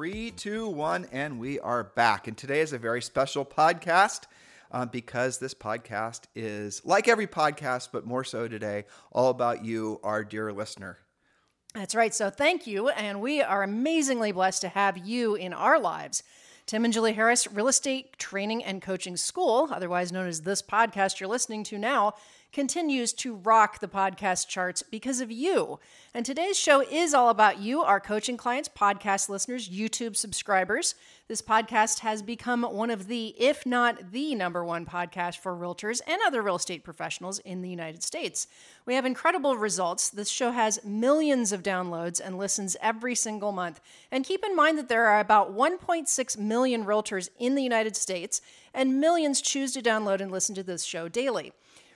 Three, two, one, and we are back. And today is a very special podcast uh, because this podcast is like every podcast, but more so today, all about you, our dear listener. That's right. So thank you. And we are amazingly blessed to have you in our lives. Tim and Julie Harris, Real Estate Training and Coaching School, otherwise known as this podcast you're listening to now, continues to rock the podcast charts because of you. And today's show is all about you, our coaching clients, podcast listeners, YouTube subscribers. This podcast has become one of the, if not the number one podcast for realtors and other real estate professionals in the United States. We have incredible results. This show has millions of downloads and listens every single month. And keep in mind that there are about 1.6 million realtors in the United States, and millions choose to download and listen to this show daily.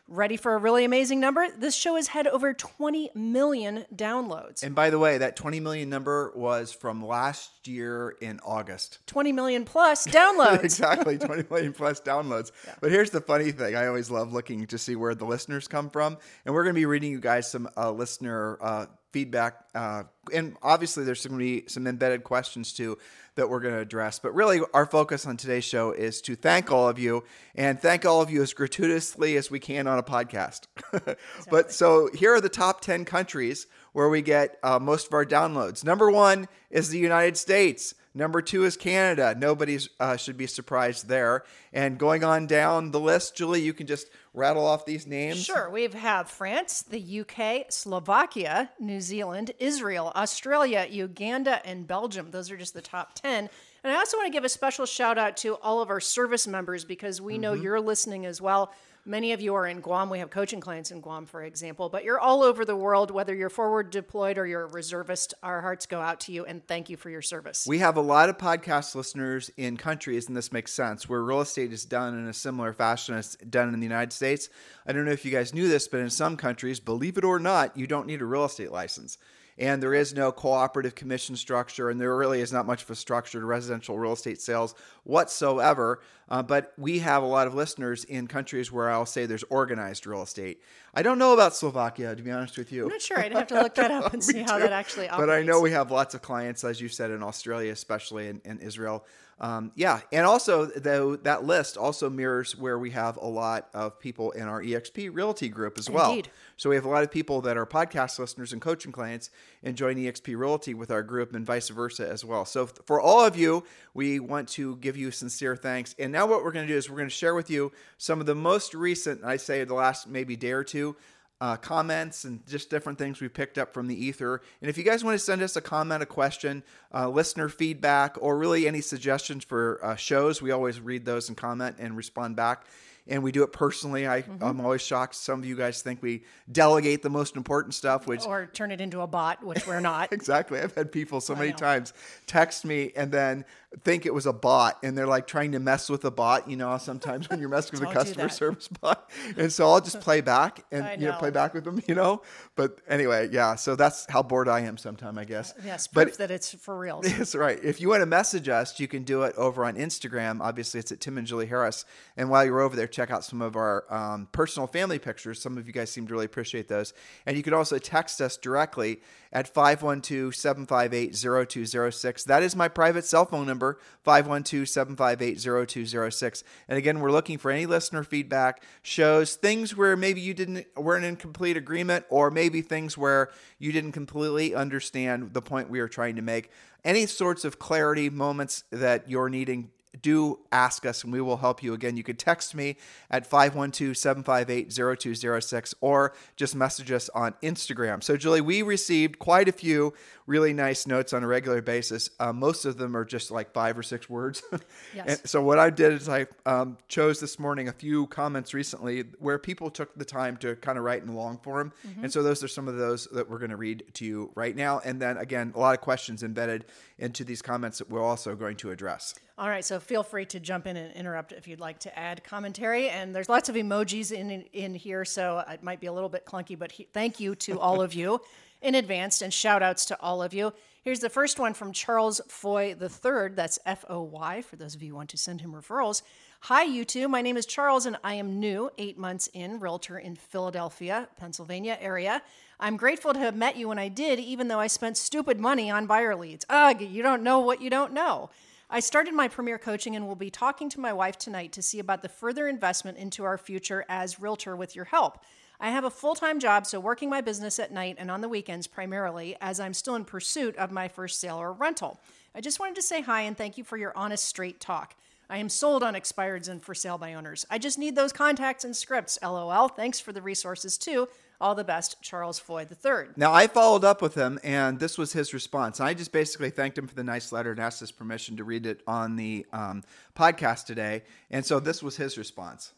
Ready for a really amazing number? This show has had over 20 million downloads. And by the way, that 20 million number was from last year in August. 20 million plus downloads. exactly, 20 million plus downloads. Yeah. But here's the funny thing I always love looking to see where the listeners come from. And we're going to be reading you guys some uh, listener uh, feedback. Uh, and obviously, there's going to be some embedded questions too that we're going to address. But really, our focus on today's show is to thank all of you and thank all of you as gratuitously as we can on a podcast. exactly. But so here are the top 10 countries where we get uh, most of our downloads. Number one is the United States. Number two is Canada. Nobody uh, should be surprised there. And going on down the list, Julie, you can just rattle off these names. Sure. We have France, the UK, Slovakia, New Zealand, Israel, Australia, Uganda, and Belgium. Those are just the top 10. And I also want to give a special shout out to all of our service members because we know mm-hmm. you're listening as well. Many of you are in Guam. We have coaching clients in Guam, for example, but you're all over the world, whether you're forward deployed or you're a reservist. Our hearts go out to you and thank you for your service. We have a lot of podcast listeners in countries, and this makes sense, where real estate is done in a similar fashion as done in the United States. I don't know if you guys knew this, but in some countries, believe it or not, you don't need a real estate license and there is no cooperative commission structure, and there really is not much of a structure to residential real estate sales whatsoever. Uh, but we have a lot of listeners in countries where I'll say there's organized real estate. I don't know about Slovakia, to be honest with you. I'm not sure. I'd have to look that up and see how that actually operates. But I know we have lots of clients, as you said, in Australia, especially in, in Israel. Um, yeah, and also though that list also mirrors where we have a lot of people in our EXP Realty group as well. Indeed. So we have a lot of people that are podcast listeners and coaching clients and join EXP Realty with our group and vice versa as well. So for all of you, we want to give you sincere thanks. And now what we're going to do is we're going to share with you some of the most recent, I say the last maybe day or two, uh, comments and just different things we picked up from the ether. And if you guys want to send us a comment, a question, uh, listener feedback, or really any suggestions for uh, shows, we always read those and comment and respond back and we do it personally. I, mm-hmm. I'm always shocked. Some of you guys think we delegate the most important stuff, which or turn it into a bot, which we're not. exactly. I've had people so many times text me and then think it was a bot, and they're like trying to mess with a bot. You know, sometimes when you're messing with a customer service bot, and so I'll just play back and know. you know play back with them. You know, but anyway, yeah. So that's how bored I am sometimes, I guess. Yes, proof but, that it's for real. That's right. If you want to message us, you can do it over on Instagram. Obviously, it's at Tim and Julie Harris. And while you're over there check out some of our um, personal family pictures. Some of you guys seem to really appreciate those. And you can also text us directly at 512 758 0206. That is my private cell phone number, 512 758 0206. And again, we're looking for any listener feedback, shows, things where maybe you didn't weren't in complete agreement, or maybe things where you didn't completely understand the point we were trying to make. Any sorts of clarity moments that you're needing do ask us and we will help you. Again, you could text me at 512 758 0206 or just message us on Instagram. So, Julie, we received quite a few really nice notes on a regular basis. Uh, most of them are just like five or six words. Yes. and so what I did is I um, chose this morning a few comments recently where people took the time to kind of write in long form, and so those are some of those that we're going to read to you right now. And then again, a lot of questions embedded into these comments that we're also going to address. All right, so feel free to jump in and interrupt if you'd like to add commentary. And there's lots of emojis in in here, so it might be a little bit clunky, but he, thank you to all of you in advance and shout outs to all of you. Here's the first one from Charles Foy III. That's F O Y, for those of you who want to send him referrals. Hi, you two. My name is Charles, and I am new, eight months in, realtor in Philadelphia, Pennsylvania area. I'm grateful to have met you when I did, even though I spent stupid money on buyer leads. Ugh, you don't know what you don't know. I started my premier coaching and will be talking to my wife tonight to see about the further investment into our future as realtor with your help. I have a full time job, so working my business at night and on the weekends primarily, as I'm still in pursuit of my first sale or rental. I just wanted to say hi and thank you for your honest, straight talk. I am sold on expireds and for sale by owners. I just need those contacts and scripts. LOL. Thanks for the resources too. All the best, Charles Foy III. Now, I followed up with him, and this was his response. I just basically thanked him for the nice letter and asked his permission to read it on the um, podcast today. And so this was his response.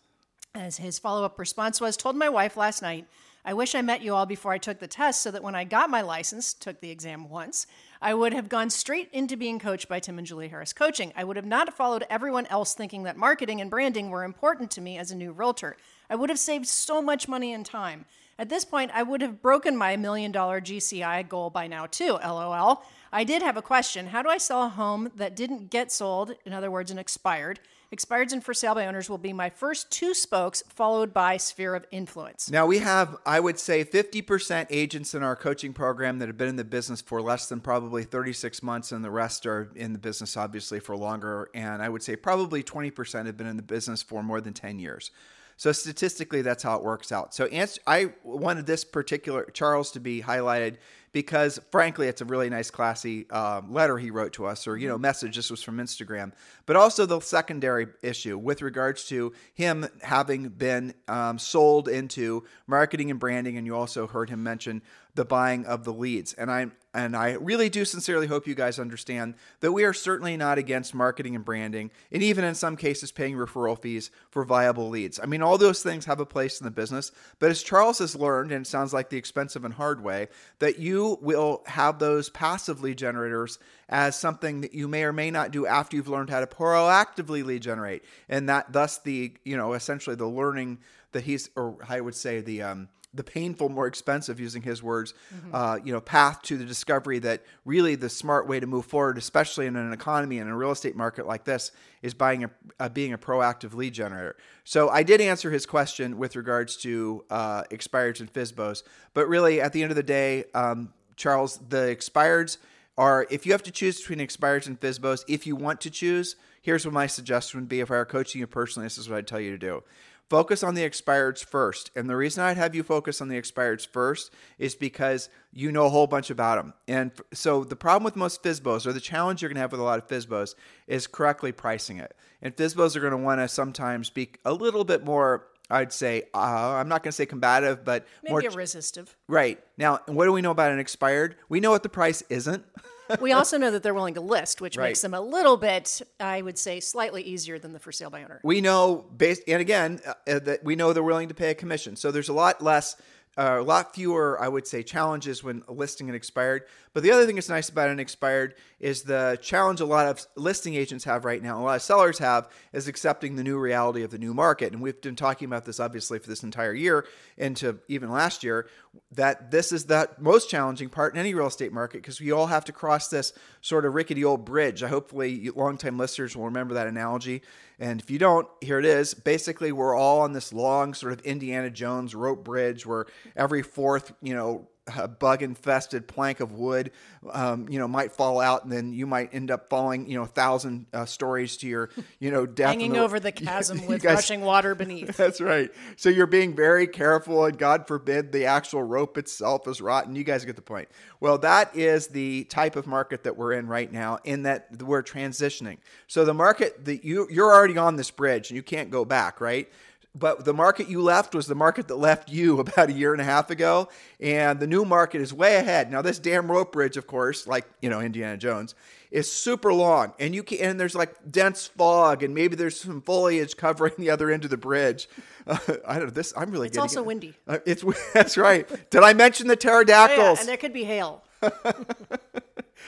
As his follow up response was, told my wife last night, I wish I met you all before I took the test so that when I got my license, took the exam once, I would have gone straight into being coached by Tim and Julie Harris Coaching. I would have not followed everyone else thinking that marketing and branding were important to me as a new realtor. I would have saved so much money and time. At this point, I would have broken my million dollar GCI goal by now, too. LOL. I did have a question. How do I sell a home that didn't get sold, in other words, an expired? Expireds and for sale by owners will be my first two spokes, followed by sphere of influence. Now, we have, I would say, 50% agents in our coaching program that have been in the business for less than probably 36 months, and the rest are in the business, obviously, for longer. And I would say probably 20% have been in the business for more than 10 years. So statistically, that's how it works out. So answer, I wanted this particular Charles to be highlighted because, frankly, it's a really nice, classy uh, letter he wrote to us, or you know, message. This was from Instagram, but also the secondary issue with regards to him having been um, sold into marketing and branding, and you also heard him mention the buying of the leads. And I and I really do sincerely hope you guys understand that we are certainly not against marketing and branding, and even in some cases paying referral fees for viable leads. I mean, all those things have a place in the business, but as Charles has learned, and it sounds like the expensive and hard way, that you will have those passive lead generators as something that you may or may not do after you've learned how to proactively lead generate, and that thus the you know essentially the learning that he's or I would say the um, the painful, more expensive, using his words, uh, you know, path to the discovery that really the smart way to move forward, especially in an economy and a real estate market like this, is buying a, uh, being a proactive lead generator. So I did answer his question with regards to uh, expireds and FISBOs, but really at the end of the day, um, Charles, the expireds are if you have to choose between expireds and FISBOs, if you want to choose, here's what my suggestion would be. If I were coaching you personally, this is what I'd tell you to do focus on the expireds first. And the reason I'd have you focus on the expireds first is because you know a whole bunch about them. And so the problem with most FISBOs, or the challenge you're going to have with a lot of FISBOs, is correctly pricing it. And FISBOs are going to want to sometimes be a little bit more. I'd say uh, I'm not going to say combative, but Maybe more resistive. right now. What do we know about an expired? We know what the price isn't. we also know that they're willing to list, which Right. makes them a little bit, I would say, slightly easier than the for sale by owner. we know based and again uh, uh, that we know they're willing to pay a commission so there's a lot less uh, a lot fewer i would say challenges when listing an expired. But the other thing that's nice about an expired is the challenge a lot of listing agents have right now a lot of sellers have is accepting the new reality of the new market. And we've been talking about this obviously for this entire year into even last year that this is the most challenging part in any real estate market because we all have to cross this sort of rickety old bridge. I hopefully longtime listeners will remember that analogy. And if you don't, here it is. Basically, we're all on this long sort of Indiana Jones rope bridge where every fourth, you know, a bug infested plank of wood, um, you know, might fall out, and then you might end up falling, you know, a thousand uh, stories to your, you know, death. Hanging the- over the chasm You with guys- rushing water beneath. that's right. So you're being very careful, and God forbid the actual rope itself is rotten. You guys get the point. Well, that is the type of market that we're in right now, in that we're transitioning. So the market that you you're already on this bridge and you can't go back, right? But the market you left was the market that left you about a year and a half ago and the new market is way ahead now this damn rope bridge of course like you know indiana jones is super long and you can and there's like dense fog and maybe there's some foliage covering the other end of the bridge uh, i don't know this i'm really It's also it. windy. Uh, it's that's right did i mention the Oh, yeah, pterodactyls and there could be hail.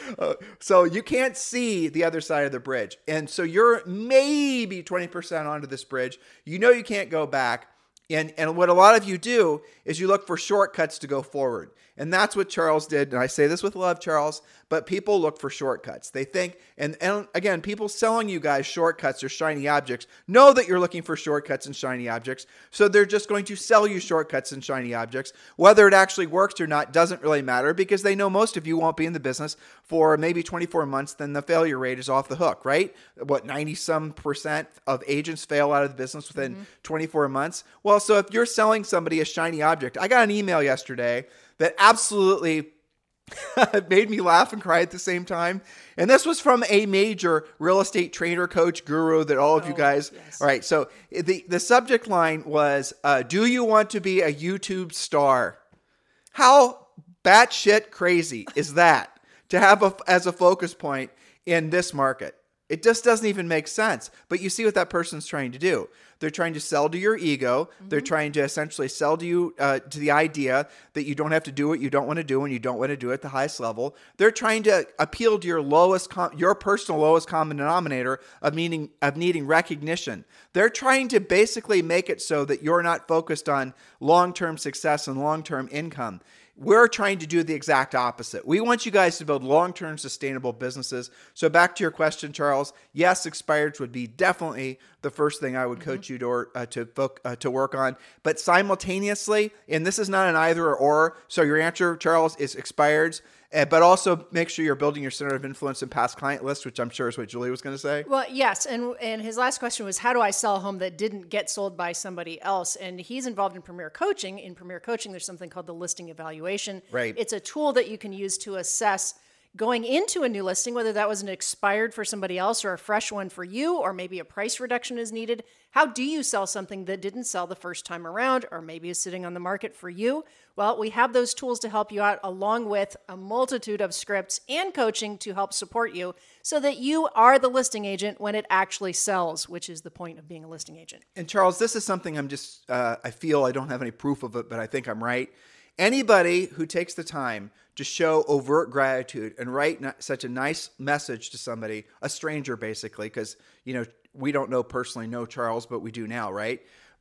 Uh, so you can't see the other side of the bridge. And so you're maybe 20% onto this bridge. You know you can't go back. And, and what a lot of you do is you look for shortcuts to go forward. And that's what Charles did. And I say this with love, Charles, but people look for shortcuts. They think, and, and again, people selling you guys shortcuts or shiny objects know that you're looking for shortcuts and shiny objects. So they're just going to sell you shortcuts and shiny objects. Whether it actually works or not doesn't really matter because they know most of you won't be in the business for maybe 24 months, then the failure rate is off the hook, right? What, 90 some percent of agents fail out of the business within mm-hmm. 24 months? Well, so if you're selling somebody a shiny object, I got an email yesterday that absolutely made me laugh and cry at the same time. And this was from a major real estate trainer, coach, guru that all of you Oh, guys. yes. All right. So the, the subject line was uh, Do you want to be a YouTube star? How batshit crazy is that to have a, as a focus point in this market? It just doesn't even make sense. But you see what that person's trying to do. They're trying to sell to your ego. They're trying to essentially sell to you uh, to the idea that you don't have to do what you don't want to do and you don't want to do it at the highest level. They're trying to appeal to your lowest, com- your personal lowest common denominator of needing of needing recognition. They're trying to basically make it so that you're not focused on long term success and long term income. We're trying to do the exact opposite. We want you guys to build long term sustainable businesses. So, back to your question, Charles, yes, expireds would be definitely the first thing I would coach you to, uh, to, uh, to work on. But simultaneously, and this is not an either or or, so your answer, Charles, is expireds. Uh, but also make sure you're building your center of influence and past client list, which I'm sure is what Julie was going to say. Well, yes, and and his last question was, how do I sell a home that didn't get sold by somebody else? And he's involved in Premier Coaching. In Premier Coaching, there's something called the listing evaluation. Right. It's a tool that you can use to assess going into a new listing whether that was an expired for somebody else or a fresh one for you, or maybe a price reduction is needed. How do you sell something that didn't sell the first time around, or maybe is sitting on the market for you? Well, we have those tools to help you out, along with a multitude of scripts and coaching to help support you so that you are the listing agent when it actually sells, which is the point of being a listing agent. And Charles, this is something I'm just, uh, I feel I don't have any proof of it, but I think I'm right. Anybody who takes the time to show overt gratitude and write such a nice message to somebody, a stranger basically, because, you know, we don't know personally know Charles, but we do now, right?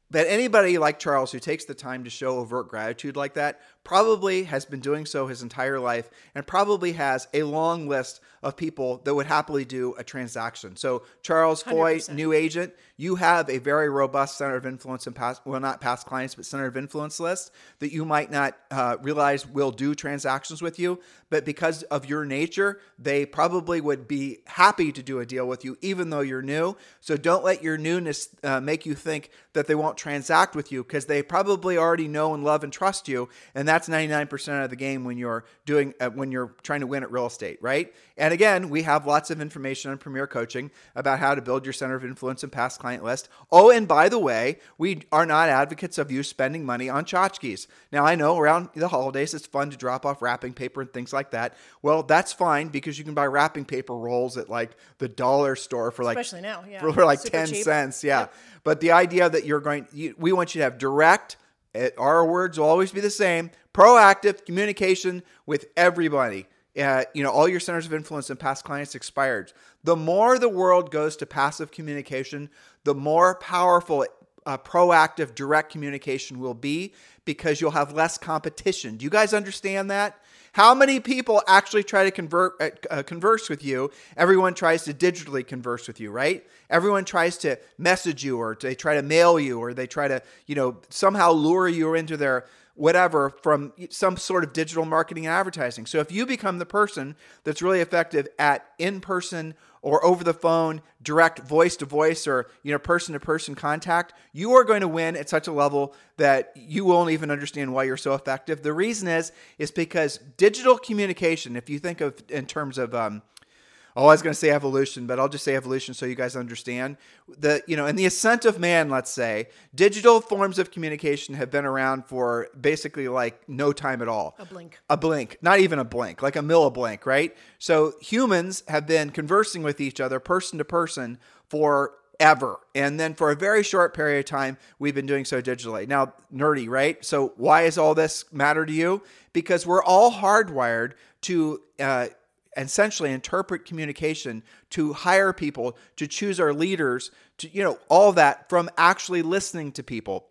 But anybody like Charles who takes the time to show overt gratitude like that probably has been doing so his entire life and probably has a long list of people that would happily do a transaction. So, Charles Foy, 100%. new agent, you have a very robust center of influence and past, well, not past clients, but center of influence list that you might not uh, realize will do transactions with you. But because of your nature, they probably would be happy to do a deal with you, even though you're new. So don't let your newness uh, make you think that they won't transact with you because they probably already know and love and trust you. And that's 99% of the game when you're doing, uh, when you're trying to win at real estate, right? And again, we have lots of information on Premier Coaching about how to build your center of influence and past client list. Oh, and by the way, we are not advocates of you spending money on tchotchkes. Now, I know around the holidays it's fun to drop off wrapping paper and things like that. Well, that's fine because you can buy wrapping paper rolls at like the dollar store for like Especially now, yeah. for, for like Super 10 cheap. cents. Yeah. Yep. But the idea that you're going, you, we want you to have direct, it, our words will always be the same, proactive communication with everybody. Uh, you know, all your centers of influence and past clients expired. The more the world goes to passive communication, the more powerful uh, proactive direct communication will be because you'll have less competition. Do you guys understand that? How many people actually try to convert uh, uh, converse with you? Everyone tries to digitally converse with you, right? Everyone tries to message you or they try to mail you or they try to, you know, somehow lure you into their whatever from some sort of digital marketing and advertising. So if you become the person that's really effective at in-person or over the phone, direct voice to voice or you know person to person contact, you are going to win at such a level that you won't even understand why you're so effective. The reason is is because digital communication, if you think of in terms of um, Oh, I was going to say evolution, but I'll just say evolution so you guys understand. The you know, in the ascent of man, let's say, digital forms of communication have been around for basically like no time at all. A blink. A blink, not even a blink, like a milliblink, right? So humans have been conversing with each other, person to person, for ever. And then for a very short period of time, we've been doing so digitally. Now, nerdy, right? So why does all this matter to you? Because we're all hardwired to uh, essentially interpret communication, to hire people, to choose our leaders, to you know all that from actually listening to people.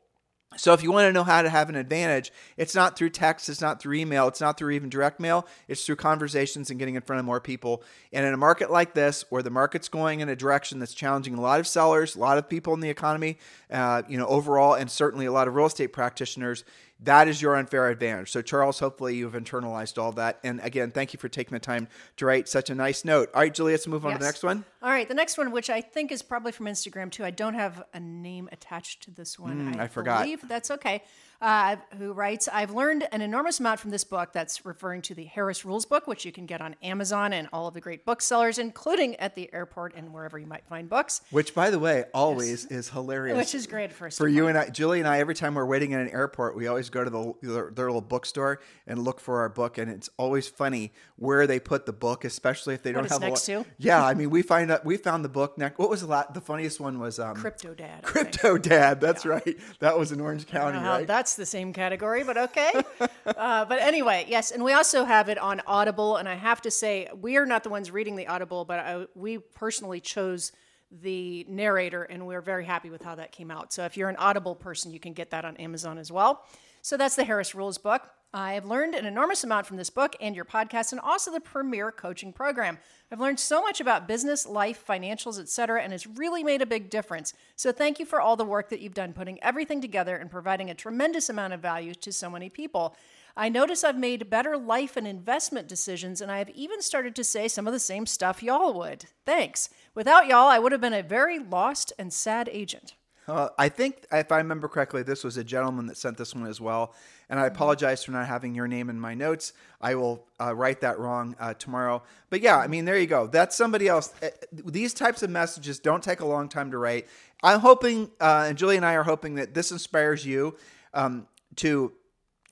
So if you want to know how to have an advantage, it's not through text, it's not through email, it's not through even direct mail, it's through conversations and getting in front of more people. And in a market like this, where the market's going in a direction that's challenging a lot of sellers, a lot of people in the economy, uh, you know, overall, and certainly a lot of real estate practitioners, that is your unfair advantage. So, Charles, hopefully you've internalized all that. And again, thank you for taking the time to write such a nice note. All right, Julie, let's move on to the next one. All right, the next one, which I think is probably from Instagram too. I don't have a name attached to this one. Mm, I forgot. Believe that's okay. Uh, who writes? I've learned an enormous amount from this book. That's referring to the Harris Rules book, which you can get on Amazon and all of the great booksellers, including at the airport and wherever you might find books. Which, by the way, always is hilarious. Which is great for For you and I, Julie and I, every time we're waiting in an airport, we always go to the their, their little bookstore and look for our book, and it's always funny where they put the book, especially if they don't have next a lo- to? Yeah, I mean, we find out we found the book next. What was the la- the funniest one was um, Crypto Dad. Crypto Dad. That's right. That was in Orange County, I don't know how right? That's the same category, but okay. uh, but anyway, yes, and we also have it on Audible, and I have to say we are not the ones reading the Audible, but I, we personally chose the narrator, and we're very happy with how that came out. So if you're an Audible person, you can get that on Amazon as well. So that's the Harris Rules book. I have learned an enormous amount from this book and your podcast, and also the Premier Coaching Program. I've learned so much about business, life, financials, etc., and it's really made a big difference. So thank you for all the work that you've done putting everything together and providing a tremendous amount of value to so many people. I notice I've made better life and investment decisions, and I have even started to say some of the same stuff y'all would. Thanks. Without y'all, I would have been a very lost and sad agent. Uh, I think, if I remember correctly, this was a gentleman that sent this one as well. And I apologize for not having your name in my notes. I will uh, write that wrong uh, tomorrow. But yeah, I mean, there you go. That's somebody else. Uh, These types of messages don't take a long time to write. I'm hoping, uh, and Julie and I are hoping that this inspires you um, to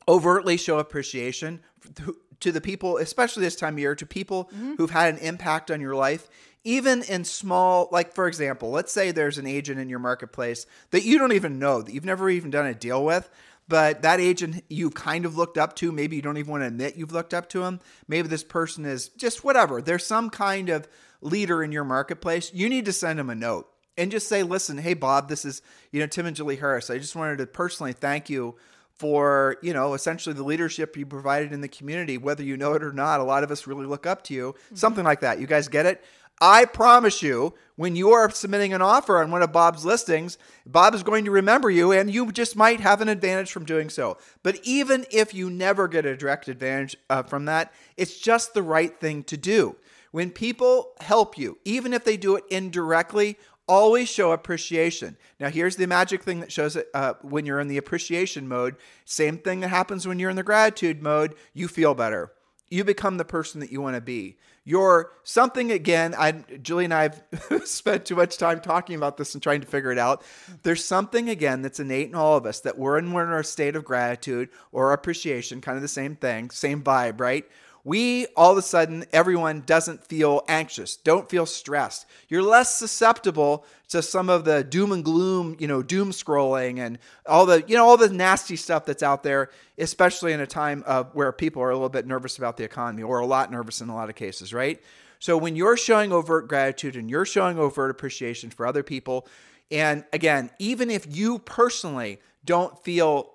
overtly show appreciation to- to the people, especially this time of year, to people who've had an impact on your life, even in small, like for example, let's say there's an agent in your marketplace that you don't even know, that you've never even done a deal with, but that agent you've kind of looked up to, maybe you don't even want to admit you've looked up to him. Maybe this person is just whatever. There's some kind of leader in your marketplace. You need to send him a note and just say, listen, hey, Bob, this is, you know, Tim and Julie Harris. I just wanted to personally thank you for you know essentially the leadership you provided in the community whether you know it or not a lot of us really look up to you mm-hmm. something like that you guys get it i promise you when you are submitting an offer on one of bob's listings bob is going to remember you and you just might have an advantage from doing so but even if you never get a direct advantage uh, from that it's just the right thing to do when people help you even if they do it indirectly always show appreciation. Now, here's the magic thing that shows it uh, when you're in the appreciation mode. Same thing that happens when you're in the gratitude mode. You feel better. You become the person that you want to be. You're something again. I, Julie and I have spent too much time talking about this and trying to figure it out. There's something again that's innate in all of us that we're in, we're in our state of gratitude or appreciation, kind of the same thing, same vibe, right? We all of a sudden everyone doesn't feel anxious don't feel stressed. You're less susceptible to some of the doom and gloom you know doom scrolling and all the you know all the nasty stuff that's out there especially in a time of where people are a little bit nervous about the economy or a lot nervous in a lot of cases right? So when you're showing overt gratitude and you're showing overt appreciation for other people and again even if you personally don't feel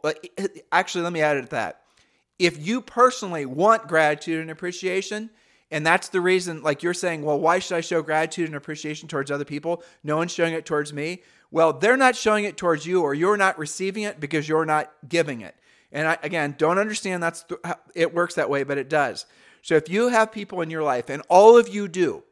actually let me add it to that if you personally want gratitude and appreciation, and that's the reason, like you're saying, well, why should I show gratitude and appreciation towards other people? No one's showing it towards me. Well, they're not showing it towards you, or you're not receiving it because you're not giving it. And I, again, don't understand that's th- it works that way, but it does. So if you have people in your life, and all of you do,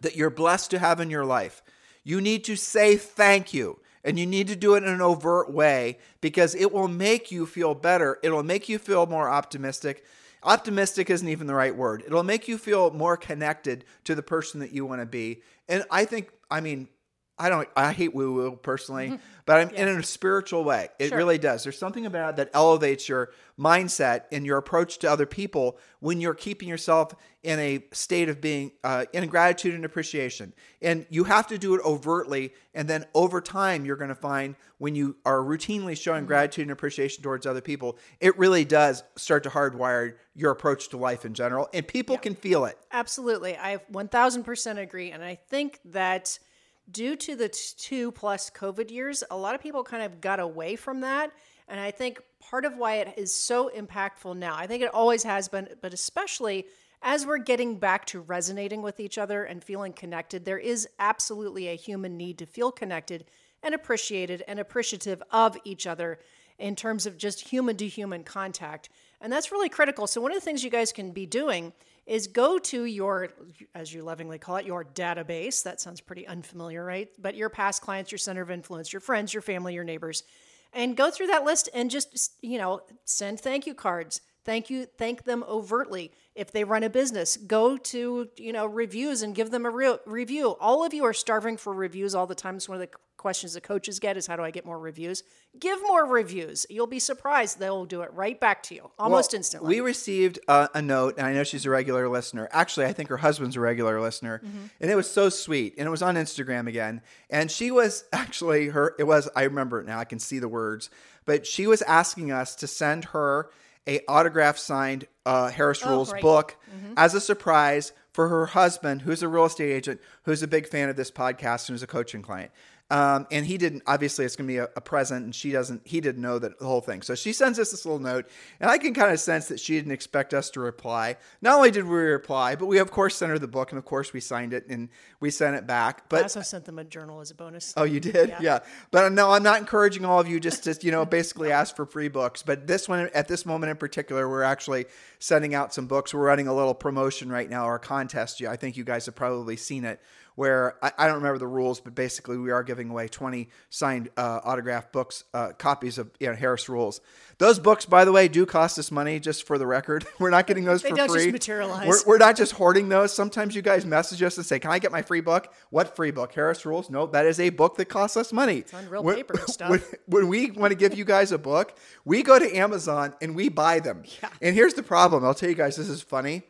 that you're blessed to have in your life, you need to say thank you. And you need to do it in an overt way because it will make you feel better. It'll make you feel more optimistic. optimistic isn't even the right word. It'll make you feel more connected to the person that you want to be. And I think, I mean, I don't, I hate woo woo personally, but I'm in a spiritual way. It Sure. really does. There's something about it that elevates your mindset and your approach to other people when you're keeping yourself in a state of being uh, in gratitude and appreciation. And you have to do it overtly. And then over time, you're going to find when you are routinely showing gratitude and appreciation towards other people, it really does start to hardwire your approach to life in general. And people can feel it. Absolutely. I 1000% agree. And I think that due to the two plus COVID years, a lot of people kind of got away from that. And I think part of why it is so impactful now, I think it always has been, but especially as we're getting back to resonating with each other and feeling connected, there is absolutely a human need to feel connected and appreciated and appreciative of each other in terms of just human to human contact. And that's really critical. So, one of the things you guys can be doing is go to your, as you lovingly call it, your database. That sounds pretty unfamiliar, right? But your past clients, your center of influence, your friends, your family, your neighbors, and go through that list and just, you know, send thank you cards. Thank you, thank them overtly. If they run a business, go to, you know, reviews and give them a real review. All of you are starving for reviews all the time. It's one of the questions that coaches get is how do I get more reviews? Give more reviews. You'll be surprised. They'll do it right back to you almost Well, instantly. We received uh, a note, and I know she's a regular listener. Actually, I think her husband's a regular listener, Mm-hmm. and it was so sweet. And it was on Instagram again, and she was actually her. It was I remember it now. I can see the words, but she was asking us to send her a autograph signed uh, Harris Rules Oh, great. book as a surprise for her husband, who's a real estate agent, who's a big fan of this podcast and who's a coaching client. Um, and he didn't obviously it's gonna be a, a present and she doesn't he didn't know that the whole thing so she sends us this little note and i can kind of sense that she didn't expect us to reply not only did we reply but we of course sent her the book and of course we signed it and we sent it back But I also sent them a journal as a bonus. Oh, you did? Yeah. But no, I'm not encouraging all of you just to, you know, basically ask for free books. But this one, at this moment in particular, we're actually sending out some books. We're running a little promotion right now, or contest. I think you guys have probably seen it, where I, I don't remember the rules, but basically we are giving away 20 signed uh, autographed books, uh, copies of you know, Harris Rules. Those books, by the way, do cost us money, just for the record. We're not getting those They for don't just materialize. We're, we're not just hoarding those. Sometimes you guys message us and say, "Can I get my free book?" What free book? Harris Rules? No, that is a book that costs us money. It's on real when, paper stuff. When, when we want to give you guys a book, we go to Amazon and we buy them. Yeah. And here's the problem. I'll tell you guys. This is funny.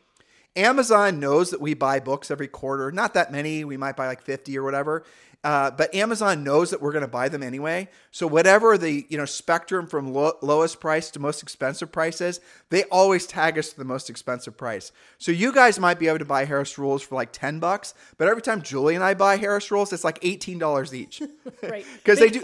Amazon knows that we buy books every quarter. Not that many. We might buy like 50 or whatever. Uh, but Amazon knows that we're going to buy them anyway. So whatever the you know spectrum from lo- lowest price to most expensive price is, they always tag us to the most expensive price. So you guys might be able to buy Harris Rules for like 10 bucks, but every time Julie and I buy Harris Rules, it's like $18 each. right? because they do-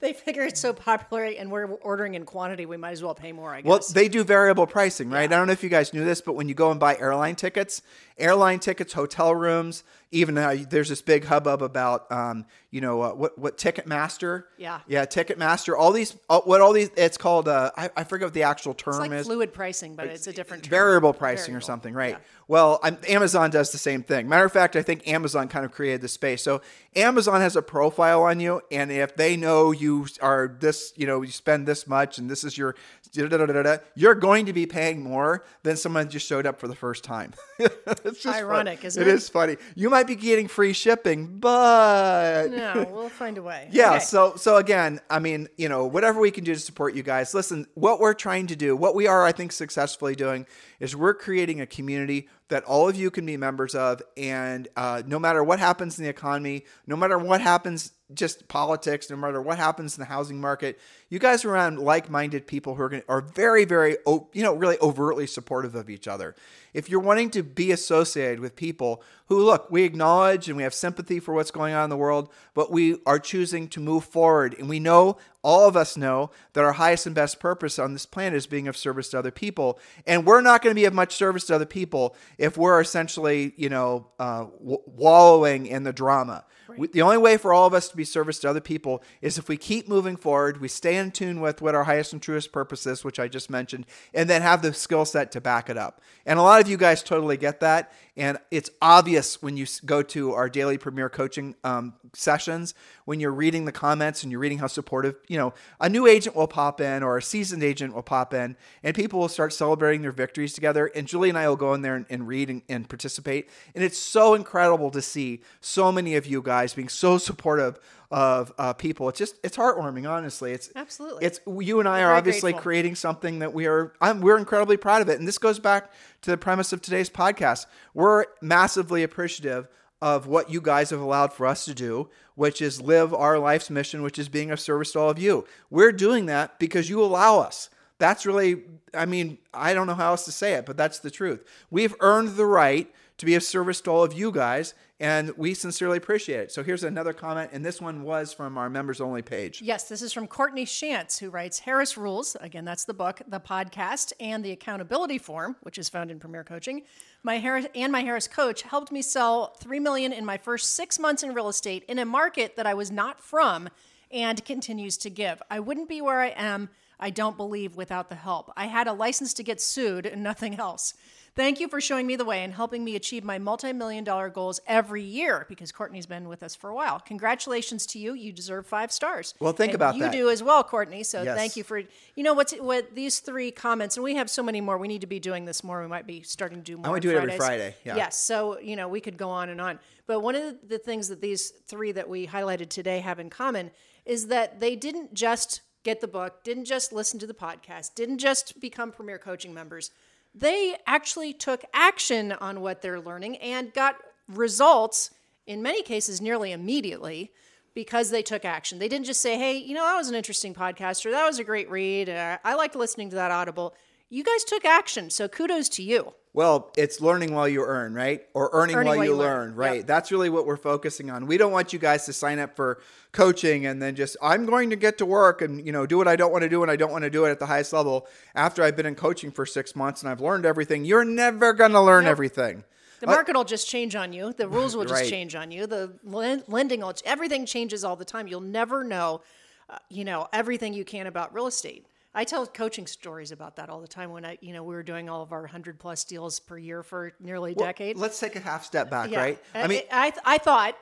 they figure it's so popular and we're ordering in quantity, we might as well pay more, I guess. Well, they do variable pricing, right? I don't know if you guys knew this, but when you go and buy airline tickets, airline tickets, hotel rooms, even uh, there's this big hubbub about, um, you know, uh, what what Ticketmaster? Yeah. yeah, Ticketmaster. All these, uh, what all these? It's called. Uh, I, I forget what the actual term it's like is. fluid pricing, but it's a different term. Variable pricing or something, right? Yeah. Well, I'm, Amazon does the same thing. Matter of fact, I think Amazon kind of created the space. So Amazon has a profile on you, and if they know you are this, you know, you spend this much, and this is your, you're going to be paying more than someone just showed up for the first time. it's. Ironic, isn't It it? is funny. You might be getting free shipping, but No, we'll find a way. yeah. Okay. So so again, I mean, you know, whatever we can do to support you guys. Listen, what we're trying to do, what we are, I think, successfully doing, is we're creating a community that all of you can be members of, and uh, no matter what happens in the economy, no matter what happens, just politics, no matter what happens in the housing market, you guys are around like-minded people who are going are very, very, you know, really overtly supportive of each other. If you're wanting to be associated with people who look, we acknowledge and we have sympathy for what's going on in the world, but we are choosing to move forward. And we know, all of us know, that our highest and best purpose on this planet is being of service to other people. And we're not going to be of much service to other people if we're essentially, you know, uh, w- wallowing in the drama. We, the only way for all of us to be service to other people is if we keep moving forward, we stay in tune with what our highest and truest purpose is, which I just mentioned, and then have the skill set to back it up. And a lot of you guys totally get that. And it's obvious when you go to our daily premier coaching um, sessions, when you're reading the comments and you're reading how supportive, you know, a new agent will pop in or a seasoned agent will pop in and people will start celebrating their victories together. And Julie and I will go in there and, and read and, and participate. And it's so incredible to see so many of you guys being so supportive of uh, people. It's just it's heartwarming, honestly. It's Absolutely. It's you and I are Very obviously grateful. creating something that we are. I'm, we're incredibly proud of it, and this goes back to the premise of today's podcast. We're massively appreciative of what you guys have allowed for us to do, which is live our life's mission, which is being of service to all of you. We're doing that because you allow us. That's really, I mean, I don't know how else to say it, but that's the truth. We've earned the right to be of service to all of you guys, and we sincerely appreciate it. So here's another comment, and this one was from our members only page. Yes, this is from Courtney Shantz, who writes Harris Rules. Again, that's the book, the podcast, and the accountability form, which is found in Premier Coaching. My Harris and my Harris coach helped me sell three million in my first six months in real estate in a market that I was not from, and continues to give. I wouldn't be where I am. I don't believe without the help. I had a license to get sued and nothing else. Thank you for showing me the way and helping me achieve my multi million dollar goals every year because Courtney's been with us for a while. Congratulations to you. You deserve five stars. Well, think And about you that. You do as well, Courtney. So Yes. thank you for, you know, what's what these three comments, and we have so many more. We need to be doing this more. We might be starting to do more. wanna on do it every Friday, yeah. Yes. So, you know, we could go on and on. But one of the things that these three that we highlighted today have in common is that they didn't just get the book, didn't just listen to the podcast, didn't just become Premier Coaching members. They actually took action on what they're learning and got results, in many cases, nearly immediately because they took action. They didn't just say, hey, you know, that was an interesting podcast or that was a great read. Uh, I liked listening to that Audible. You guys took action. So kudos to you. Well, it's learning while you earn, right? Or earning, while, you learn, right? Yep. That's really what we're focusing on. We don't want you guys to sign up for coaching and then just I'm going to get to work and you know do what I don't want to do and I don't want to do it at the highest level after I've been in coaching for 6 months and I've learned everything. You're never going to learn everything. The market will just change on you. The rules will just Right. change on you. The len- lending will, everything changes all the time. You'll never know, uh, you know, everything you can about real estate. I tell coaching stories about that all the time when I, you know, we were doing all of our 100 plus deals per year for nearly a decade. Let's take a half step back, Yeah. right? I mean, I, I thought,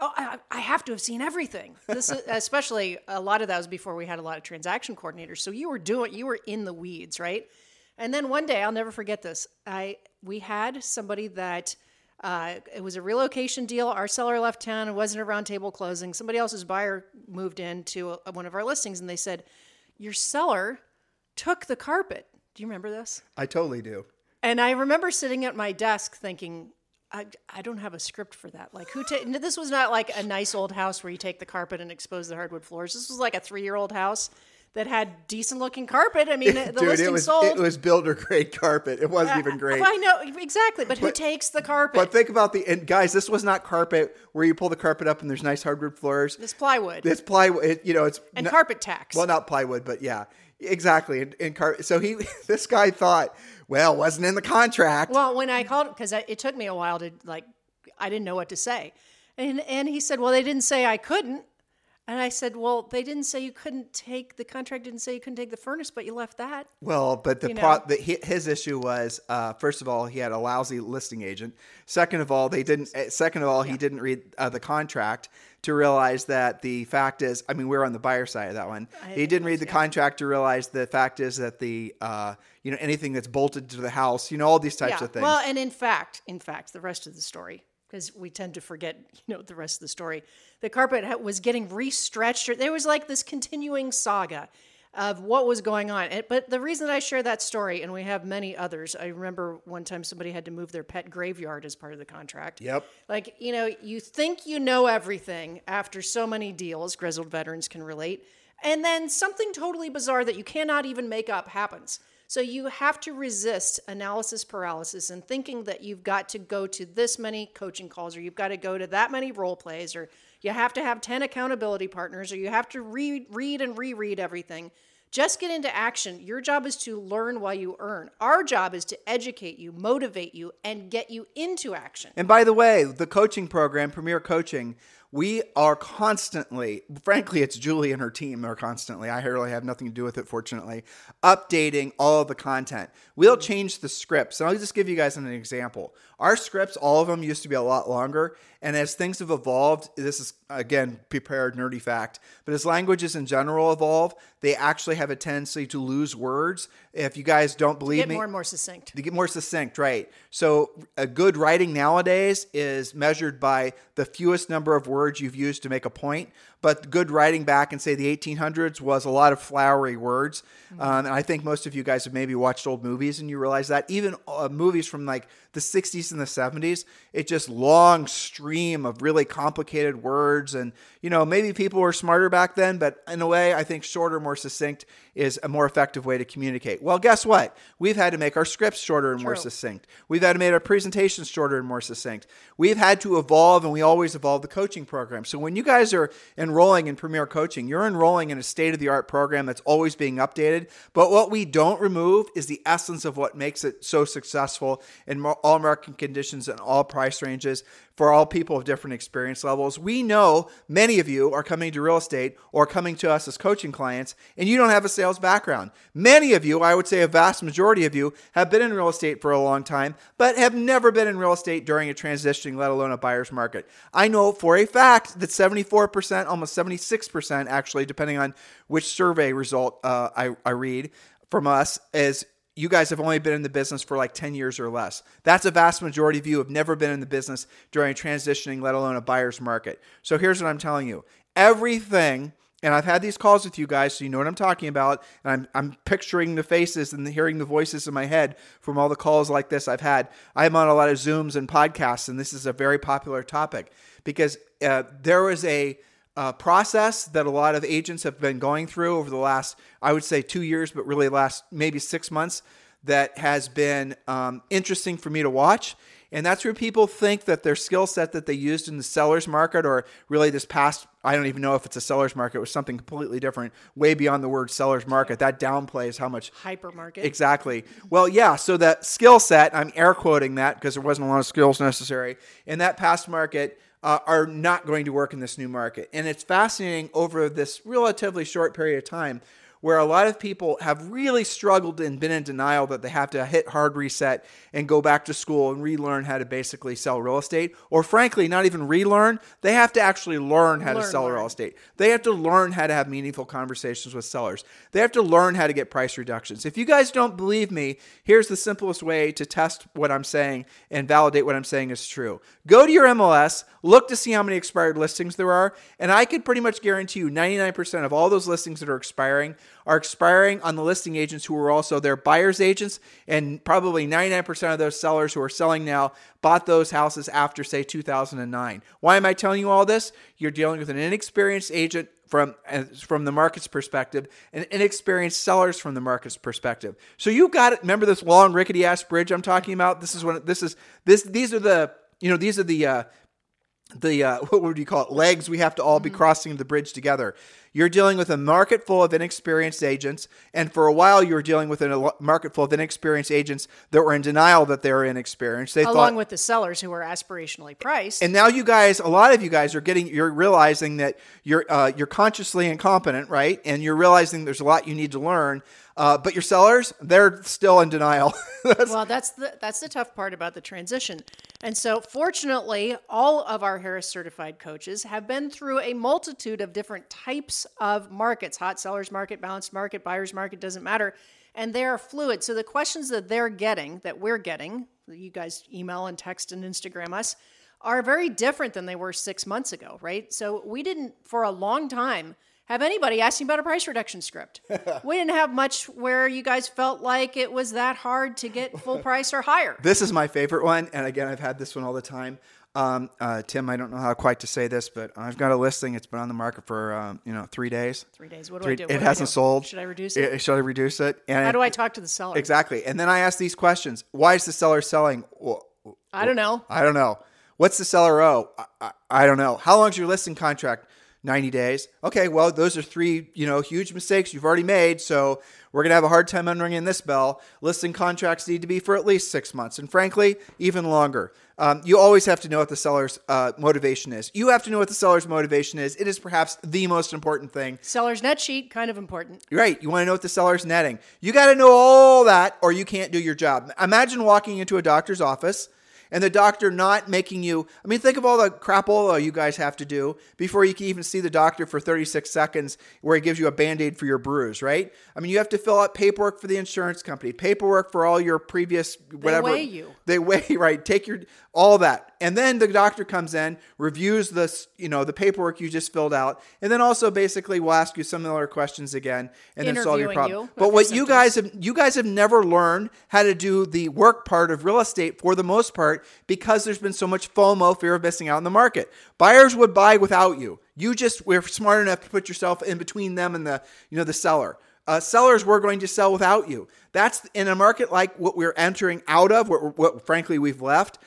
oh, I, I have to have seen everything. This, is, especially a lot of that was before we had a lot of transaction coordinators. So you were doing, you were in the weeds, right? And then one day, I'll never forget this. I we had somebody that uh, it was a relocation deal. Our seller left town. It wasn't a roundtable closing. Somebody else's buyer moved into a, one of our listings, and they said, "Your seller took the carpet." Do you remember this? I totally do. And I remember sitting at my desk thinking, I, I don't have a script for that. Like, who? Ta- this was not like a nice old house where you take the carpet and expose the hardwood floors. This was like a three year old house that had decent looking carpet. I mean, the Dude, listing it was sold. it was builder grade carpet. It wasn't uh, even great. I know exactly, but, who takes the carpet? But think about the and guys. This was not carpet where you pull the carpet up and there's nice hardwood floors. this plywood It's plywood. It, you know, it's and not- carpet tax. Well, not plywood, but yeah, exactly. And, and car- so he, this guy thought, well, wasn't in the contract. Well, when I called, him, because it took me a while to like, I didn't know what to say, and and he said, well, they didn't say I couldn't, and I said, well, they didn't say you couldn't take the contract, didn't say you couldn't take the furnace, but you left that. Well, but the, You pro- the his issue was uh, first of all he had a lousy listing agent. Second of all, they didn't. uh, Second of all, he didn't read uh, the contract to realize that the fact is. I mean, we're on the buyer side of that one. he didn't read the contract to realize the fact is that the uh, you know anything that's bolted to the house, you know, all these types of things. Well, and in fact, in fact, the rest of the story, because we tend to forget, you know, the rest of the story. The carpet ha- was getting restretched. There was like this continuing saga of what was going on. And, but the reason I share that story, and we have many others, I remember one time somebody had to move their pet graveyard as part of the contract. Yep. Like, you know, you think you know everything after so many deals, grizzled veterans can relate, and then something totally bizarre that you cannot even make up happens. So you have to resist analysis paralysis and thinking that you've got to go to this many coaching calls or you've got to go to that many role plays or you have to have 10 accountability partners or you have to read read and reread everything. Just get into action. Your job is to learn while you earn. Our job is to educate you, motivate you, and get you into action. And by the way, the coaching program, Premier Coaching, We are constantly, frankly, it's Julie and her team are constantly, I really have nothing to do with it, fortunately, updating all the content. We'll change the scripts. And I'll just give you guys an example. Our scripts, all of them used to be a lot longer. And as things have evolved, this is, again, prepared nerdy fact, but as languages in general evolve, they actually have a tendency to lose words. If you guys don't believe Get me, more and more succinct. to get more succinct, right? So a good writing nowadays is measured by the fewest number of words you've used to make a point. But good writing back in say the 1800s was a lot of flowery words, um, and I think most of you guys have maybe watched old movies and you realize that even uh, movies from like the 60s and the 70s, it just long stream of really complicated words, and you know maybe people were smarter back then, but in a way, I think shorter, more succinct is a more effective way to communicate. Well, guess what? We've had to make our scripts shorter and more succinct. We've had to make our presentations shorter and more succinct. We've had to evolve, and we always evolve the coaching program. So when you guys are enrolling in Premier Coaching, you're enrolling in a state of the art program that's always being updated. But what we don't remove is the essence of what makes it so successful in all market conditions and all price ranges for all people of different experience levels. We know many of you are coming to real estate or coming to us as coaching clients, and you don't have a sales background. Many of you, I would say a vast majority of you, have been in real estate for a long time, but have never been in real estate during a transitioning, let alone a buyer's market. I know for a fact that 74%, almost 76%, actually, depending on which survey result uh, I, I read from us, is you guys have only been in the business for like 10 years or less. That's a vast majority of you have never been in the business during transitioning, let alone a buyer's market. So here's what I'm telling you everything, and I've had these calls with you guys, so you know what I'm talking about. And I'm, I'm picturing the faces and hearing the voices in my head from all the calls like this I've had. I'm on a lot of Zooms and podcasts, and this is a very popular topic because uh, there was a uh, process that a lot of agents have been going through over the last, I would say, two years, but really last maybe six months, that has been um, interesting for me to watch. And that's where people think that their skill set that they used in the seller's market, or really this past, I don't even know if it's a seller's market, was something completely different, way beyond the word seller's market. That downplays how much Hypermarket. Exactly. Well, yeah. So that skill set, I'm air quoting that because there wasn't a lot of skills necessary in that past market, uh, are not going to work in this new market. And it's fascinating over this relatively short period of time where a lot of people have really struggled and been in denial that they have to hit hard reset and go back to school and relearn how to basically sell real estate. Or frankly, not even relearn, they have to actually learn how to sell learn. real estate. They have to learn how to have meaningful conversations with sellers. They have to learn how to get price reductions. If you guys don't believe me, here's the simplest way to test what I'm saying and validate what I'm saying is true. Go to your MLS, look to see how many expired listings there are, and I could pretty much guarantee you 99% of all those listings that are expiring are expiring on the listing agents who were also their buyer's agents, and probably 99% of those sellers who are selling now bought those houses after, say, 2009. Why am I telling you all this? You're dealing with an inexperienced agent from from the market's perspective and inexperienced sellers from the market's perspective. So you got it. Remember this long rickety ass bridge I'm talking about? This is what this is. This these are the you know these are the uh, the uh, what would you call it legs we have to all be crossing the bridge together you're dealing with a market full of inexperienced agents and for a while you were dealing with a market full of inexperienced agents that were in denial that they were inexperienced they Along thought with the sellers who are aspirationally priced. and now you guys, a lot of you guys are getting, you're realizing that you're uh, you're consciously incompetent, right? And you're realizing there's a lot you need to learn. Uh, but your sellers, they're still in denial. That's- well, that's the that's the tough part about the transition. And so, fortunately, all of our Harris certified coaches have been through a multitude of different types of markets: hot sellers market, balanced market, buyers market, doesn't matter. And they are fluid. So the questions that they're getting, that we're getting, you guys email and text and Instagram us, are very different than they were six months ago, right? So we didn't, for a long time, have anybody asking about a price reduction script. we didn't have much where you guys felt like it was that hard to get full price or higher. This is my favorite one, and again, I've had this one all the time. Um, uh, Tim, I don't know how quite to say this, but I've got a listing. It's been on the market for um, you know three days. Three days. What do Three- I do? What It do hasn't do? sold. Should I reduce it? Should I reduce it? And How do I talk to the seller? Exactly. And then I ask these questions: Why is the seller selling? Well, I don't know. I don't know. What's the seller owe? I, I, I don't know. How long's your listing contract? 90 days. Okay, well, those are three, you know, huge mistakes you've already made. So we're going to have a hard time unringing this bell. Listing contracts need to be for at least six months, and frankly, even longer. Um, you always have to know what the seller's uh, motivation is. You have to know what the seller's motivation is. It is perhaps the most important thing. Seller's net sheet, kind of important. Right. You want to know what the seller's netting. You got to know all that, or you can't do your job. Imagine walking into a doctor's office and the doctor not making you i mean think of all the crapola you guys have to do before you can even see the doctor for 36 seconds where he gives you a band-aid for your bruise right? I mean you have to fill out paperwork for the insurance company paperwork for all your previous whatever they weigh you. They weigh right take your all that and then the doctor comes in reviews this you know the paperwork you just filled out and then also basically will ask you similar questions again and then solve your problem you but what you guys have you guys have never learned how to do the work part of real estate for the most part because there's been so much FOMO, fear of missing out in the market. Buyers would buy without you. You just were smart enough to put yourself in between them and the you know the seller. Uh, sellers were going to sell without you. That's in a market like what we're entering out of, what, what frankly we've left.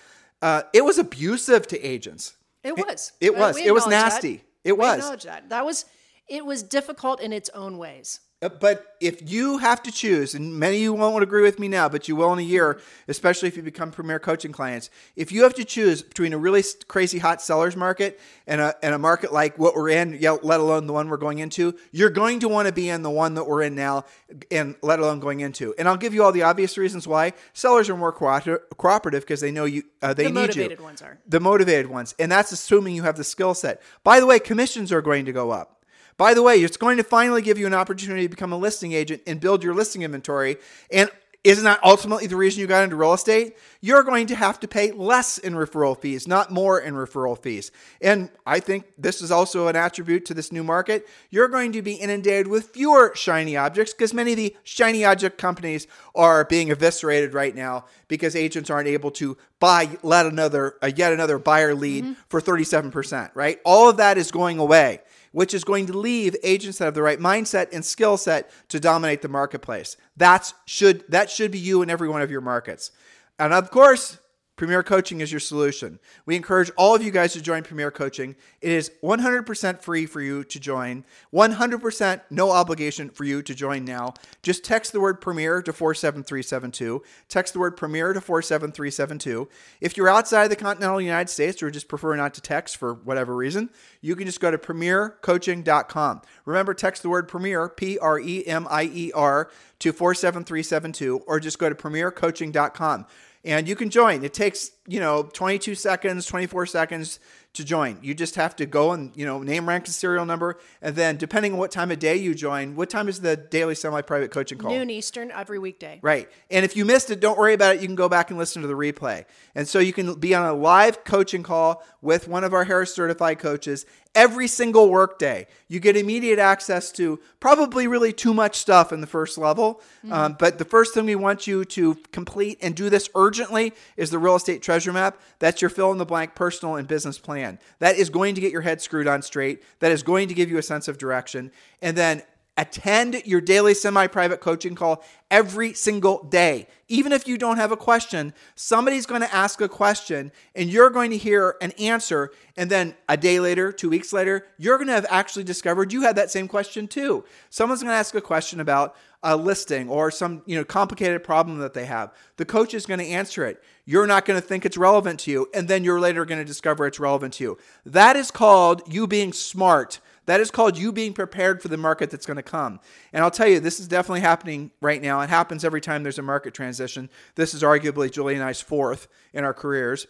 Uh, it was abusive to agents. It was. It, it was. It was nasty. That. It we was. That. That was. It was difficult in its own ways. Uh, but if you have to choose, and many of you won't agree with me now, but you will in a year, especially if you become premier coaching clients, if you have to choose between a really crazy hot sellers market and a, and a market like what we're in, let alone the one we're going into, you're going to want to be in the one that we're in now, and let alone going into. And I'll give you all the obvious reasons why sellers are more cooperative because they know you, uh, they the need you. The motivated ones are. The motivated ones. And that's assuming you have the skill set. By the way, commissions are going to go up. By the way, it's going to finally give you an opportunity to become a listing agent and build your listing inventory. And isn't that ultimately the reason you got into real estate? You're going to have to pay less in referral fees, not more in referral fees. And I think this is also an attribute to this new market. You're going to be inundated with fewer shiny objects because many of the shiny object companies are being eviscerated right now because agents aren't able to buy let another uh, yet another buyer lead mm-hmm. for 37%, right? All of that is going away which is going to leave agents that have the right mindset and skill set to dominate the marketplace. That's should that should be you in every one of your markets. And of course, Premier Coaching is your solution. We encourage all of you guys to join Premier Coaching. It is 100% free for you to join, 100% no obligation for you to join now. Just text the word Premier to 47372. Text the word Premier to 47372. If you're outside the continental United States or just prefer not to text for whatever reason, you can just go to premiercoaching.com. Remember, text the word Premier, P R E M I E R, to 47372 or just go to premiercoaching.com and you can join. It takes, you know, 22 seconds, 24 seconds to join. You just have to go and, you know, name, rank, and serial number. And then depending on what time of day you join, what time is the daily semi-private coaching call? Noon Eastern every weekday. Right. And if you missed it, don't worry about it. You can go back and listen to the replay. And so you can be on a live coaching call with one of our Harris certified coaches every single workday. You get immediate access to probably really too much stuff in the first level. Mm-hmm. Um, but the first thing we want you to complete and do this urgently is the real estate treasure map. That's your fill in the blank personal and business plan. That is going to get your head screwed on straight. That is going to give you a sense of direction. And then attend your daily semi private coaching call every single day. Even if you don't have a question, somebody's going to ask a question and you're going to hear an answer. And then a day later, two weeks later, you're going to have actually discovered you had that same question too. Someone's going to ask a question about a listing or some you know complicated problem that they have. The coach is going to answer it. You're not going to think it's relevant to you, and then you're later going to discover it's relevant to you. That is called you being smart that is called you being prepared for the market that's going to come. And I'll tell you, this is definitely happening right now. It happens every time there's a market transition. This is arguably Julie and I's fourth in our careers.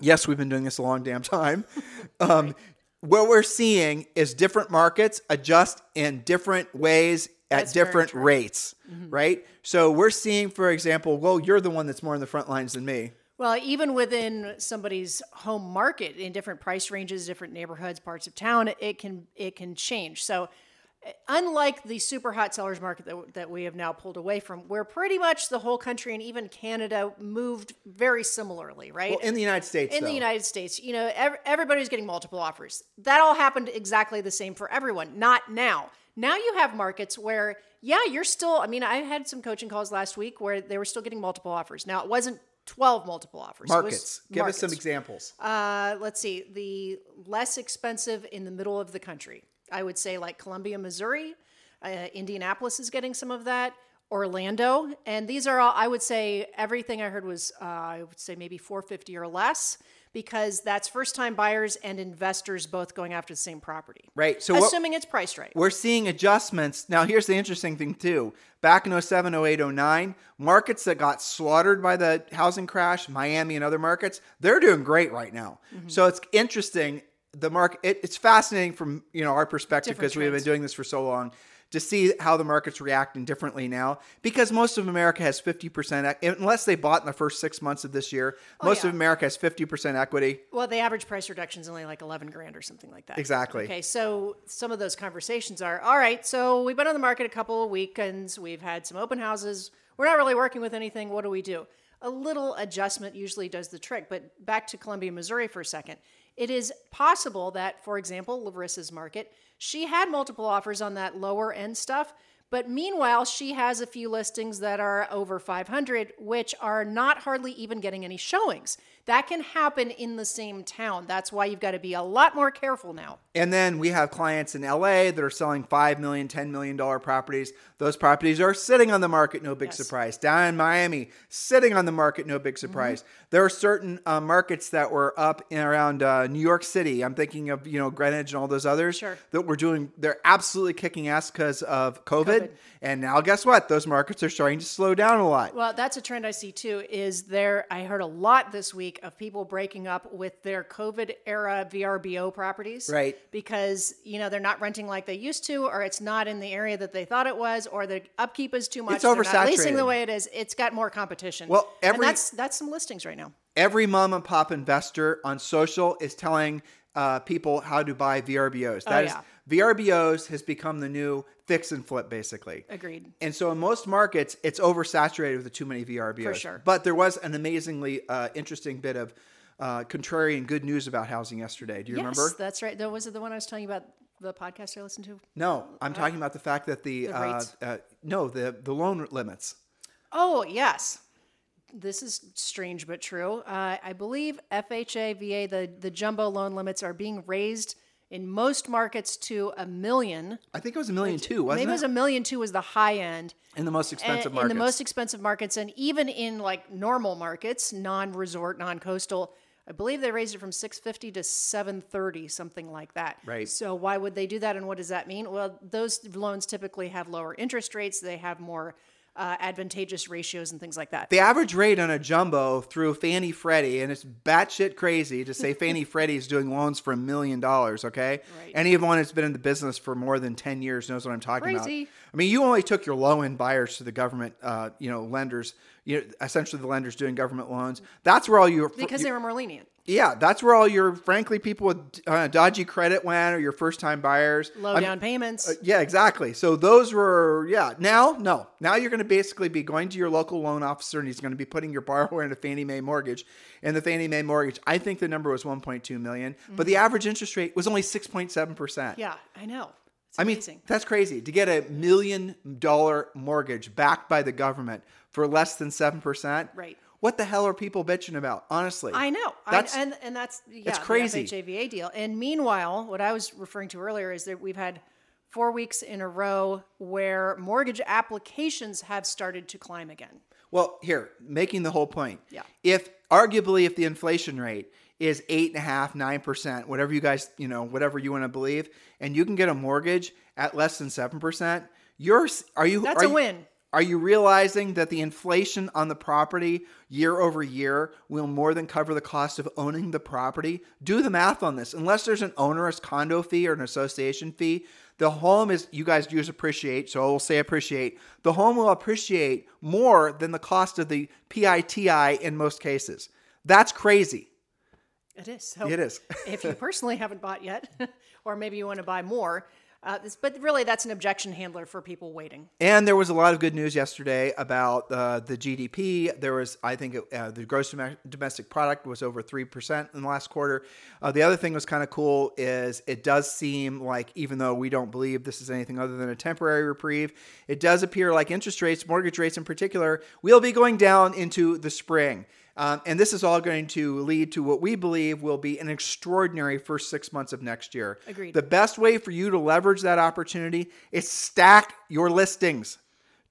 Yes, we've been doing this a long damn time. Um, what we're seeing is different markets adjust in different ways at that's different rates, mm-hmm. right? So we're seeing, for example, well, you're the one that's more in the front lines than me. Well, even within somebody's home market, in different price ranges, different neighborhoods, parts of town, it can it can change. So, eh, unlike the super hot sellers market that, that we have now pulled away from, where pretty much the whole country and even Canada moved very similarly, right? Well, in the United States, in though. the United States, you know, every, everybody's getting multiple offers. That all happened exactly the same for everyone. Not now. Now you have markets where, yeah, you're still. I mean, I had some coaching calls last week where they were still getting multiple offers. Now it wasn't 12 multiple offers. Markets. Give us some examples. Uh, let's see. The less expensive in the middle of the country. I would say like Columbia, Missouri. Uh, Indianapolis is getting some of that. Orlando, and these are all. I would say everything I heard was uh, I would say maybe 450 or less because that's first time buyers and investors both going after the same property. Right. So Assuming it's priced right. we're seeing adjustments. Now, here's the interesting thing, too. Back in 07, 08, 09, markets that got slaughtered by the housing crash, Miami and other markets, they're doing great right now. Mm-hmm. So it's interesting. The market, it, it's fascinating from you know our perspective because we've been doing this for so long to see how the market's reacting differently now because most of America has 50% e- unless they bought in the first 6 months of this year oh, most Oh, yeah. of America has 50% equity Well, the average price reduction is only like 11 grand or something like that. Exactly. Okay, so some of those conversations are all right, so we've been on the market a couple of weekends, we've had some open houses, we're not really working with anything, what do we do? A little adjustment usually does the trick, but back to Columbia, Missouri for a second. It is possible that, for example, Larissa's market, she had multiple offers on that lower end stuff, but meanwhile, she has a few listings that are over 500, which are not hardly even getting any showings. That can happen in the same town. That's why you've got to be a lot more careful now. And then we have clients in LA that are selling $5 million, $10 million properties. Those properties are sitting on the market, no big Yes. surprise. Down in Miami, sitting on the market, no big surprise. Mm-hmm. There are certain uh, markets that were up in around uh, New York City. I'm thinking of, you know, Greenwich and all those others Sure. that were doing, they're absolutely kicking ass because of COVID. COVID. And now guess what? Those markets are starting to slow down a lot. Well, that's a trend I see too. Is there? I heard a lot this week of people breaking up with their COVID era VRBO properties, Right. Because you know they're not renting like they used to, or it's not in the area that they thought it was, or the upkeep is too much. It's not leasing the way it is. It's got more competition. Well, every- and that's that's some listings right now. every mom and pop investor on social is telling uh, people how to buy VRBOs. That is yeah. VRBOs has become the new fix and flip, basically. Agreed. And so in most markets, it's oversaturated with too many VRBOs. For sure. But there was an amazingly uh, interesting bit of uh, contrarian good news about housing yesterday. Do you yes, remember? that's right. That was it the one I was telling you about the podcast I listened to. No, I'm talking about the fact that the, The uh, uh, no the the loan limits. Oh, yes. This is strange but true. Uh, I believe FHA, VA, the, the jumbo loan limits are being raised in most markets to a million. I think it was a million two, wasn't Maybe it it? was a million two was the high end. in the most And expensive in markets. the most expensive markets, and even in like normal markets, non-resort, non-coastal, I believe they raised it from 650 to 730, something like that. Right. So why would they do that, and what does that mean? Well, those loans typically have lower interest rates. They have more uh, advantageous ratios and things like that. The average rate on a jumbo through Fannie Freddie, and it's batshit crazy to say Fannie Freddie is doing loans for a million dollars, okay? Right. Anyone that's been in the business for more than 10 years knows what I'm talking Crazy. about. I mean, you only took your low end buyers to the government, uh, you know, lenders, you know, essentially the lenders doing government loans. That's where all your. because they were more lenient. yeah, that's where all your, frankly, people with uh, dodgy credit went or your first time buyers. Low I'm- down payments. yeah, exactly. So those were yeah. Now, no. Now you're going to basically be going to your local loan officer, and he's going to be putting your borrower in a Fannie Mae mortgage. And the Fannie Mae mortgage, I think the number was 1.2 million, but the average interest rate was only 6.7 percent. Mm-hmm. yeah, I know. It's I mean, that's crazy to get a million dollar mortgage backed by the government for less than seven percent. Right. What the hell are people bitching about? Honestly, I know. That's I, and and that's yeah, it's the crazy. FHAVA deal. And meanwhile, what I was referring to earlier is that we've had four weeks in a row where mortgage applications have started to climb again. Well, here, making the whole point. Yeah. If arguably if the inflation rate is eight and a half, nine percent, whatever you guys, you know, whatever you want to believe, and you can get a mortgage at less than seven percent, you're are you That's are a you- win. Are you realizing that the inflation on the property year over year will more than cover the cost of owning the property? Do the math on this. Unless there's an onerous condo fee or an association fee, the home is, you guys use appreciate, so I will say appreciate. The home will appreciate more than the cost of the PITI in most cases. That's crazy. It is. So It is. if you personally haven't bought yet, or maybe you want to buy more, uh, this, but really that's an objection handler for people waiting. And there was a lot of good news yesterday about uh, the GDP. There was, I think, it, uh, the gross domestic product was over three percent in the last quarter. Uh, the other thing was kind of cool is it does seem like, even though we don't believe this is anything other than a temporary reprieve, it does appear like interest rates, mortgage rates in particular, will be going down into the spring. Um, and this is all going to lead to what we believe will be an extraordinary first six months of next year. Agreed. The best way for you to leverage that opportunity is stack your listings.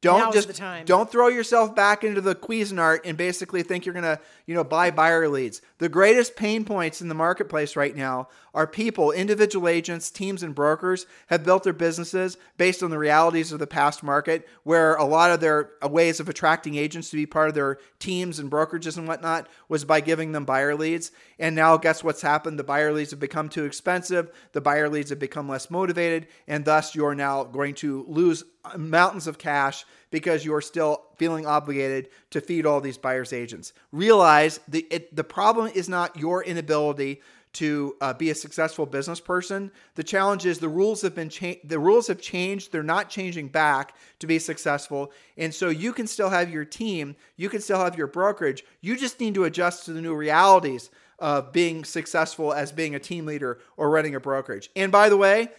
Don't Now's just the time. don't throw yourself back into the Cuisinart and basically think you're gonna, you know, buy buyer leads. The greatest pain points in the marketplace right now are people, individual agents, teams, and brokers have built their businesses based on the realities of the past market, where a lot of their uh, ways of attracting agents to be part of their teams and brokerages and whatnot was by giving them buyer leads. And now, guess what's happened? The buyer leads have become too expensive. The buyer leads have become less motivated, and thus you're now going to lose mountains of cash because you're still feeling obligated to feed all these buyers agents. Realize the it, the problem is not your inability to uh, be a successful business person. The challenge is the rules have been changed. The rules have changed. They're not changing back to be successful. And so you can still have your team. You can still have your brokerage. You just need to adjust to the new realities of being successful as being a team leader or running a brokerage. And by the way,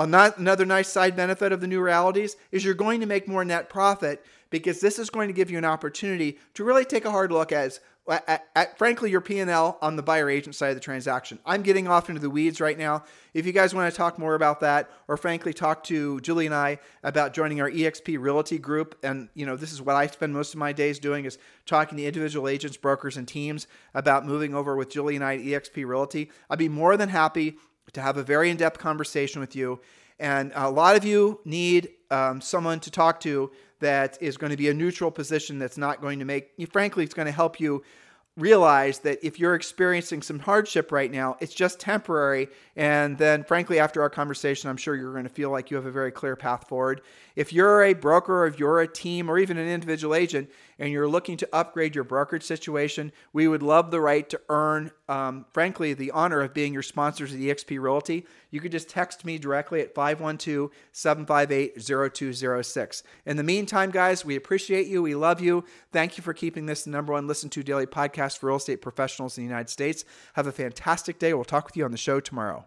another nice side benefit of the new realities is you're going to make more net profit because this is going to give you an opportunity to really take a hard look as at, at, frankly your p&l on the buyer agent side of the transaction. I'm getting off into the weeds right now. If you guys want to talk more about that or frankly talk to julie and i about joining our exp realty group and you know this is what i spend most of my days doing is talking to individual agents brokers and teams about moving over with julie and i at exp realty i'd be more than happy to have a very in-depth conversation with you and a lot of you need um, someone to talk to that is going to be a neutral position that's not going to make you, frankly it's going to help you realize that if you're experiencing some hardship right now, it's just temporary. And then, frankly, after our conversation, I'm sure you're going to feel like you have a very clear path forward. If you're a broker, if you're a team, or even an individual agent, and you're looking to upgrade your brokerage situation, we would love the right to earn, um, frankly, the honor of being your sponsors at eXp Realty. You could just text me directly at 512 758 0206. In the meantime, guys, we appreciate you. We love you. Thank you for keeping this the number one listen to daily podcast for real estate professionals in the United States. Have a fantastic day. We'll talk with you on the show tomorrow.